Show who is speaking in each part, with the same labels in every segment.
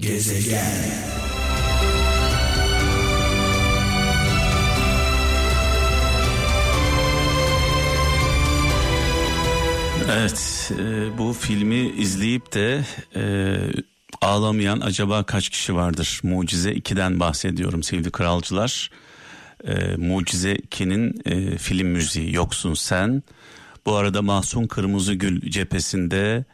Speaker 1: Gezegen Evet e, bu filmi izleyip de e, ağlamayan acaba kaç kişi vardır? Mucize 2'den bahsediyorum sevgili kralcılar. E, Mucize 2'nin e, film müziği Yoksun Sen. Bu arada Mahsun Kırmızıgül cephesinde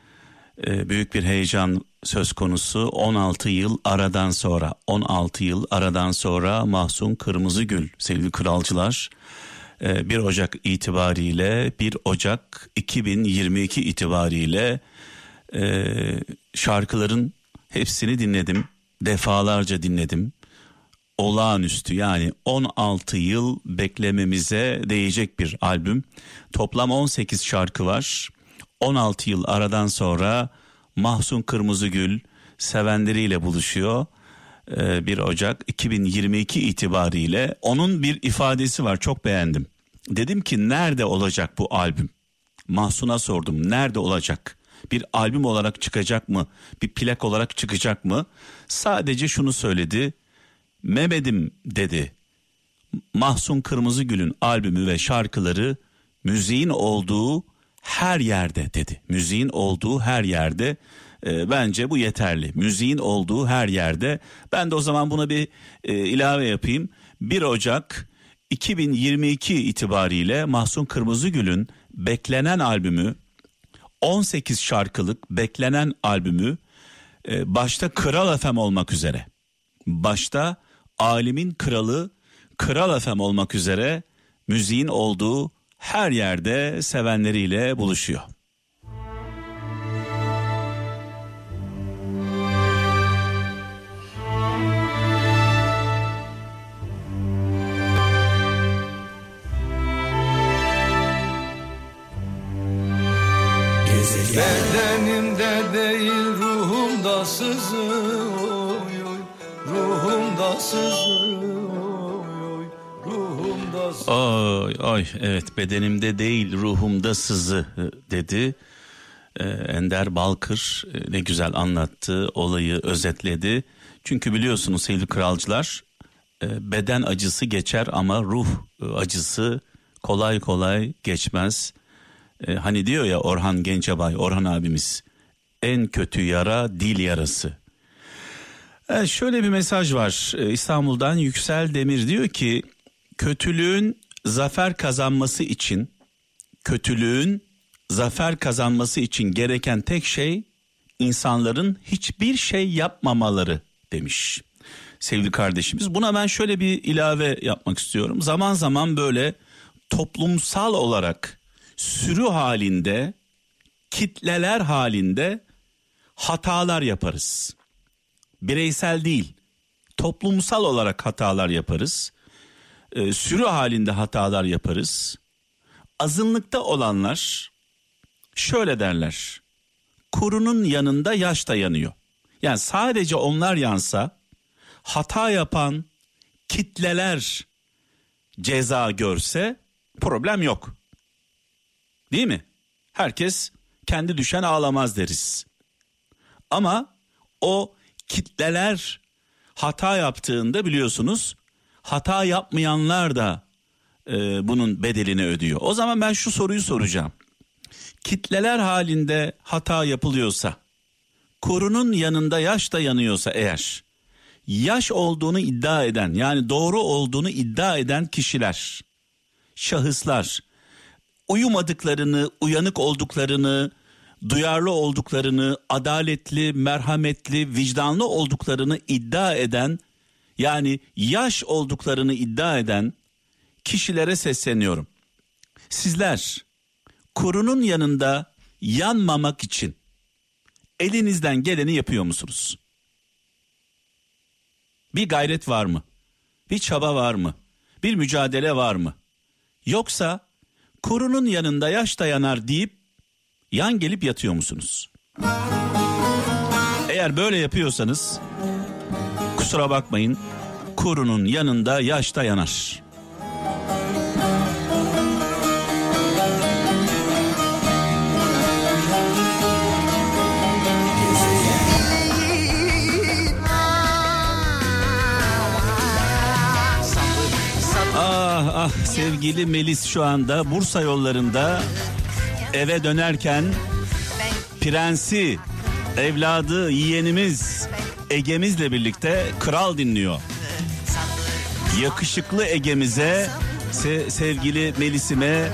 Speaker 1: büyük bir heyecan söz konusu 16 yıl aradan sonra 16 yıl aradan sonra Mahsun Kırmızıgül sevgili kralcılar 1 ee, Ocak itibariyle 1 Ocak 2022 itibariyle e, şarkıların hepsini dinledim. Defalarca dinledim. Olağanüstü yani 16 yıl beklememize değecek bir albüm. Toplam 18 şarkı var. 16 yıl aradan sonra Mahsun Kırmızıgül sevenleriyle buluşuyor. 1 ee, Ocak 2022 itibariyle onun bir ifadesi var çok beğendim. Dedim ki nerede olacak bu albüm? Mahsun'a sordum nerede olacak? Bir albüm olarak çıkacak mı? Bir plak olarak çıkacak mı? Sadece şunu söyledi. Mehmet'im dedi. Mahsun Kırmızıgül'ün albümü ve şarkıları müziğin olduğu her yerde dedi. Müziğin olduğu her yerde e, bence bu yeterli. Müziğin olduğu her yerde. Ben de o zaman buna bir e, ilave yapayım. 1 Ocak 2022 itibariyle Mahsun Kırmızıgül'ün beklenen albümü 18 şarkılık beklenen albümü e, başta Kral FM olmak üzere başta Alimin Kralı Kral FM olmak üzere müziğin olduğu her yerde sevenleriyle buluşuyor.
Speaker 2: Bedenimde değil ruhumda sızıyor Ruhumda sızıyor
Speaker 1: Ay evet bedenimde değil ruhumda sızı dedi. Ee, Ender Balkır e, ne güzel anlattı olayı özetledi. Çünkü biliyorsunuz sevgili kralcılar e, beden acısı geçer ama ruh e, acısı kolay kolay geçmez. E, hani diyor ya Orhan Gencebay, Orhan abimiz en kötü yara dil yarası. Evet, şöyle bir mesaj var e, İstanbul'dan Yüksel Demir diyor ki kötülüğün zafer kazanması için kötülüğün zafer kazanması için gereken tek şey insanların hiçbir şey yapmamaları demiş sevgili kardeşimiz. Buna ben şöyle bir ilave yapmak istiyorum. Zaman zaman böyle toplumsal olarak sürü halinde, kitleler halinde hatalar yaparız. Bireysel değil, toplumsal olarak hatalar yaparız. E, sürü halinde hatalar yaparız. Azınlıkta olanlar şöyle derler. Kurunun yanında yaş da yanıyor. Yani sadece onlar yansa hata yapan kitleler ceza görse problem yok. Değil mi? Herkes kendi düşen ağlamaz deriz. Ama o kitleler hata yaptığında biliyorsunuz hata yapmayanlar da e, bunun bedelini ödüyor. O zaman ben şu soruyu soracağım. Kitleler halinde hata yapılıyorsa, korunun yanında yaş da yanıyorsa eğer, yaş olduğunu iddia eden yani doğru olduğunu iddia eden kişiler, şahıslar uyumadıklarını, uyanık olduklarını, duyarlı olduklarını, adaletli, merhametli, vicdanlı olduklarını iddia eden yani yaş olduklarını iddia eden kişilere sesleniyorum. Sizler kurunun yanında yanmamak için elinizden geleni yapıyor musunuz? Bir gayret var mı? Bir çaba var mı? Bir mücadele var mı? Yoksa kurunun yanında yaş dayanar deyip yan gelip yatıyor musunuz? Eğer böyle yapıyorsanız kusura bakmayın kurunun yanında yaşta yanar. Ah ah sevgili Melis şu anda Bursa yollarında eve dönerken prensi, evladı, yeğenimiz Ege'mizle birlikte kral dinliyor. Yakışıklı Ege'mize, se- sevgili Melis'ime,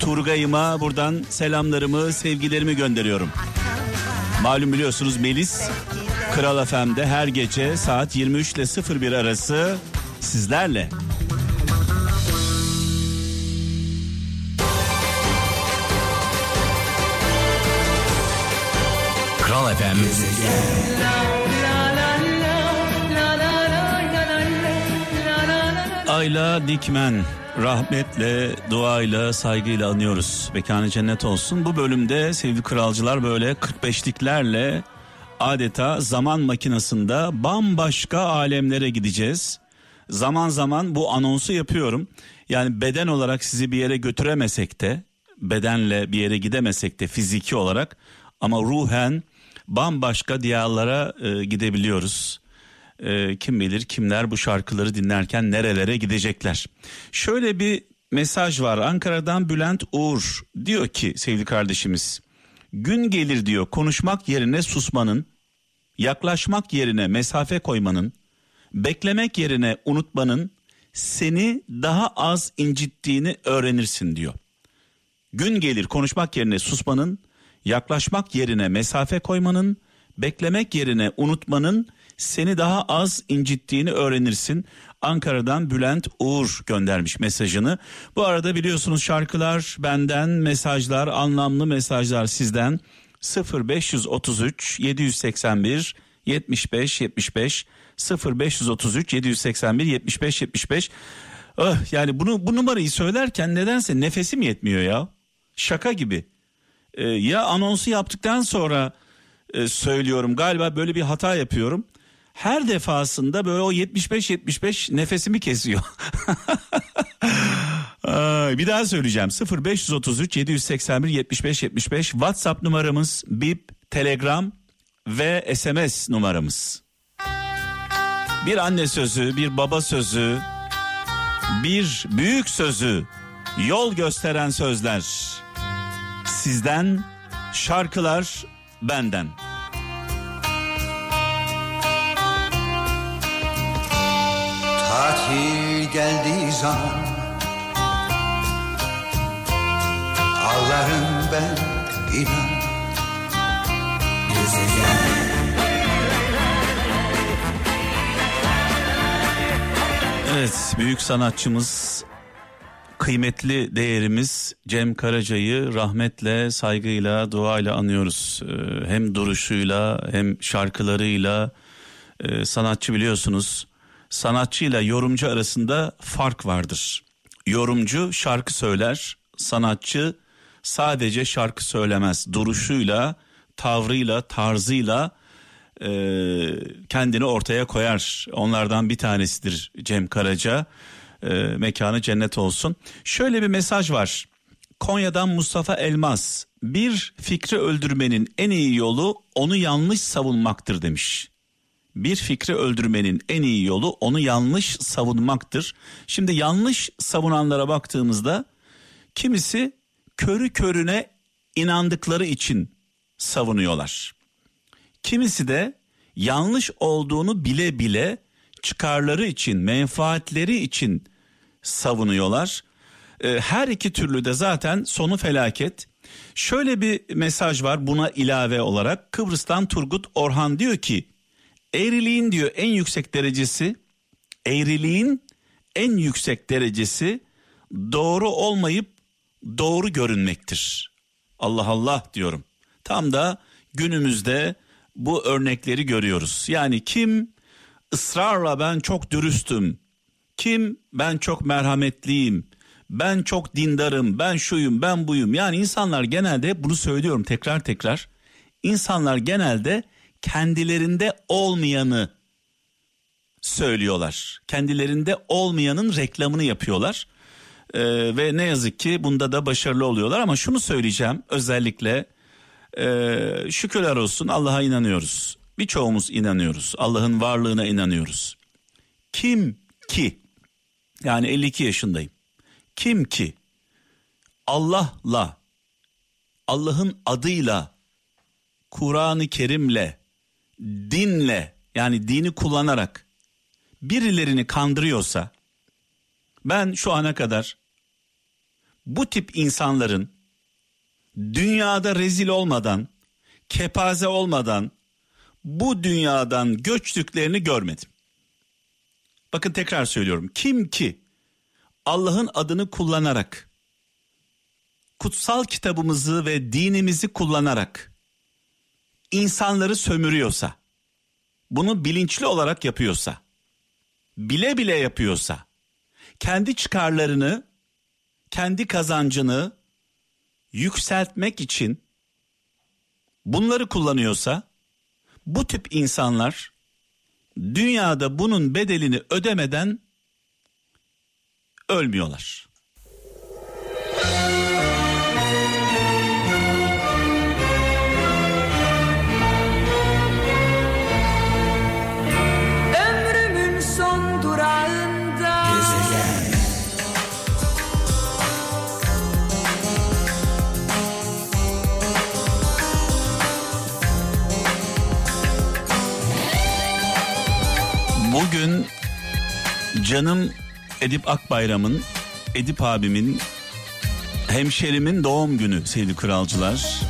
Speaker 1: Turgay'ıma buradan selamlarımı, sevgilerimi gönderiyorum. Malum biliyorsunuz Melis Kral FM'de her gece saat 23 ile 01 arası sizlerle.
Speaker 3: Kral FM
Speaker 1: Ayla Dikmen rahmetle, duayla, saygıyla anıyoruz. Mekanı cennet olsun. Bu bölümde sevgili kralcılar böyle 45'liklerle adeta zaman makinasında bambaşka alemlere gideceğiz. Zaman zaman bu anonsu yapıyorum. Yani beden olarak sizi bir yere götüremesek de, bedenle bir yere gidemesek de fiziki olarak ama ruhen bambaşka diyarlara e, gidebiliyoruz. E, kim bilir kimler bu şarkıları dinlerken nerelere gidecekler. Şöyle bir mesaj var Ankara'dan Bülent Uğur diyor ki sevgili kardeşimiz gün gelir diyor konuşmak yerine susmanın yaklaşmak yerine mesafe koymanın beklemek yerine unutmanın seni daha az incittiğini öğrenirsin diyor. Gün gelir konuşmak yerine susmanın, yaklaşmak yerine mesafe koymanın, beklemek yerine unutmanın seni daha az incittiğini öğrenirsin. Ankara'dan Bülent Uğur göndermiş mesajını. Bu arada biliyorsunuz şarkılar benden, mesajlar, anlamlı mesajlar sizden 0533 781 75 75 0533 781 75 75 Oh, yani bunu bu numarayı söylerken nedense nefesim yetmiyor ya. Şaka gibi. Ee, ya anonsu yaptıktan sonra e, söylüyorum galiba böyle bir hata yapıyorum. Her defasında böyle o 75 75 nefesimi kesiyor. Bir daha söyleyeceğim 0533 781 75 75 WhatsApp numaramız bip Telegram ve SMS numaramız. Bir anne sözü, bir baba sözü, bir büyük sözü, yol gösteren sözler. Sizden şarkılar benden.
Speaker 4: Tatil geldiği zaman Ağlarım ben inan
Speaker 1: Evet, büyük sanatçımız, kıymetli değerimiz Cem Karaca'yı rahmetle, saygıyla, duayla anıyoruz. Ee, Hem duruşuyla hem şarkılarıyla Ee, sanatçı biliyorsunuz. Sanatçıyla yorumcu arasında fark vardır. Yorumcu şarkı söyler, sanatçı sadece şarkı söylemez. Duruşuyla, tavrıyla, tarzıyla e, kendini ortaya koyar. Onlardan bir tanesidir Cem Karaca. E, mekanı cennet olsun. Şöyle bir mesaj var. Konya'dan Mustafa Elmas. Bir fikri öldürmenin en iyi yolu onu yanlış savunmaktır demiş. Bir fikri öldürmenin en iyi yolu onu yanlış savunmaktır. Şimdi yanlış savunanlara baktığımızda kimisi körü körüne inandıkları için savunuyorlar. Kimisi de yanlış olduğunu bile bile çıkarları için, menfaatleri için savunuyorlar. Ee, Her iki türlü de zaten sonu felaket. Şöyle bir mesaj var buna ilave olarak. Kıbrıs'tan Turgut Orhan diyor ki eğriliğin diyor en yüksek derecesi eğriliğin en yüksek derecesi doğru olmayıp doğru görünmektir. Allah Allah diyorum. Tam da günümüzde bu örnekleri görüyoruz. Yani kim ısrarla ben çok dürüstüm, kim ben çok merhametliyim, ben çok dindarım, ben şuyum, ben buyum. Yani insanlar genelde bunu söylüyorum tekrar tekrar. İnsanlar genelde kendilerinde olmayanı söylüyorlar. Kendilerinde olmayanın reklamını yapıyorlar. Ee, ve ne yazık ki bunda da başarılı oluyorlar ama şunu söyleyeceğim özellikle e, şükürler olsun Allah'a inanıyoruz. Birçoğumuz inanıyoruz. Allah'ın varlığına inanıyoruz. Kim ki yani 52 yaşındayım. Kim ki Allah'la, Allah'ın adıyla, Kur'an-ı Kerim'le, dinle yani dini kullanarak birilerini kandırıyorsa ben şu ana kadar bu tip insanların dünyada rezil olmadan, kepaze olmadan bu dünyadan göçtüklerini görmedim. Bakın tekrar söylüyorum. Kim ki Allah'ın adını kullanarak kutsal kitabımızı ve dinimizi kullanarak insanları sömürüyorsa, bunu bilinçli olarak yapıyorsa, bile bile yapıyorsa, kendi çıkarlarını, kendi kazancını yükseltmek için bunları kullanıyorsa, bu tip insanlar dünyada bunun bedelini ödemeden ölmüyorlar. Canım Edip Akbayram'ın, Edip abimin, hemşerimin doğum günü sevgili kralcılar.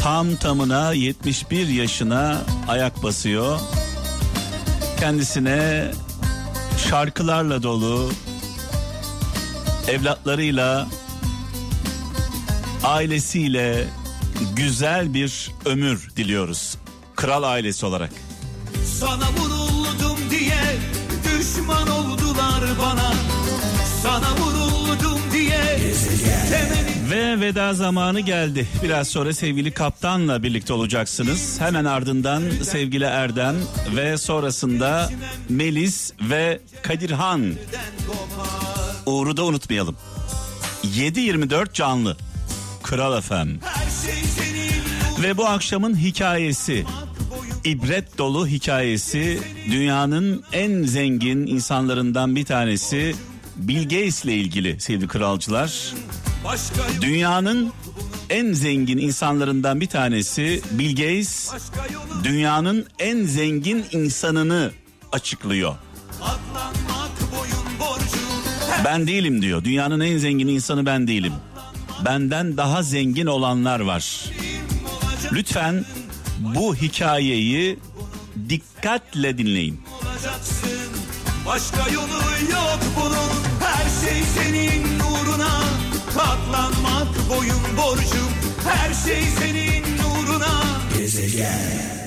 Speaker 1: Tam tamına 71 yaşına ayak basıyor. Kendisine şarkılarla dolu, evlatlarıyla, ailesiyle güzel bir ömür diliyoruz. Kral ailesi olarak.
Speaker 2: Sana vuruldum diye düşman oldular bana Sana vuruldum diye temeli
Speaker 1: Ve veda zamanı geldi. Biraz sonra sevgili kaptanla birlikte olacaksınız. Hemen ardından sevgili Erdem ve sonrasında Melis ve Kadirhan. Uğur'u da unutmayalım. 7.24 canlı. Kral FM.
Speaker 2: şey
Speaker 1: Ve bu akşamın hikayesi ibret dolu hikayesi dünyanın en zengin insanlarından bir tanesi Bill Gates ile ilgili sevgili kralcılar. Dünyanın en zengin insanlarından bir tanesi Bill Gates dünyanın en zengin insanını açıklıyor. Ben değilim diyor. Dünyanın en zengin insanı ben değilim. Benden daha zengin olanlar var. Lütfen bu hikayeyi dikkatle dinleyin.
Speaker 2: Başka yolu yok bunun. Her şey senin uğruna. Katlanmak boyun borcum. Her şey senin uğruna.
Speaker 4: Gezegen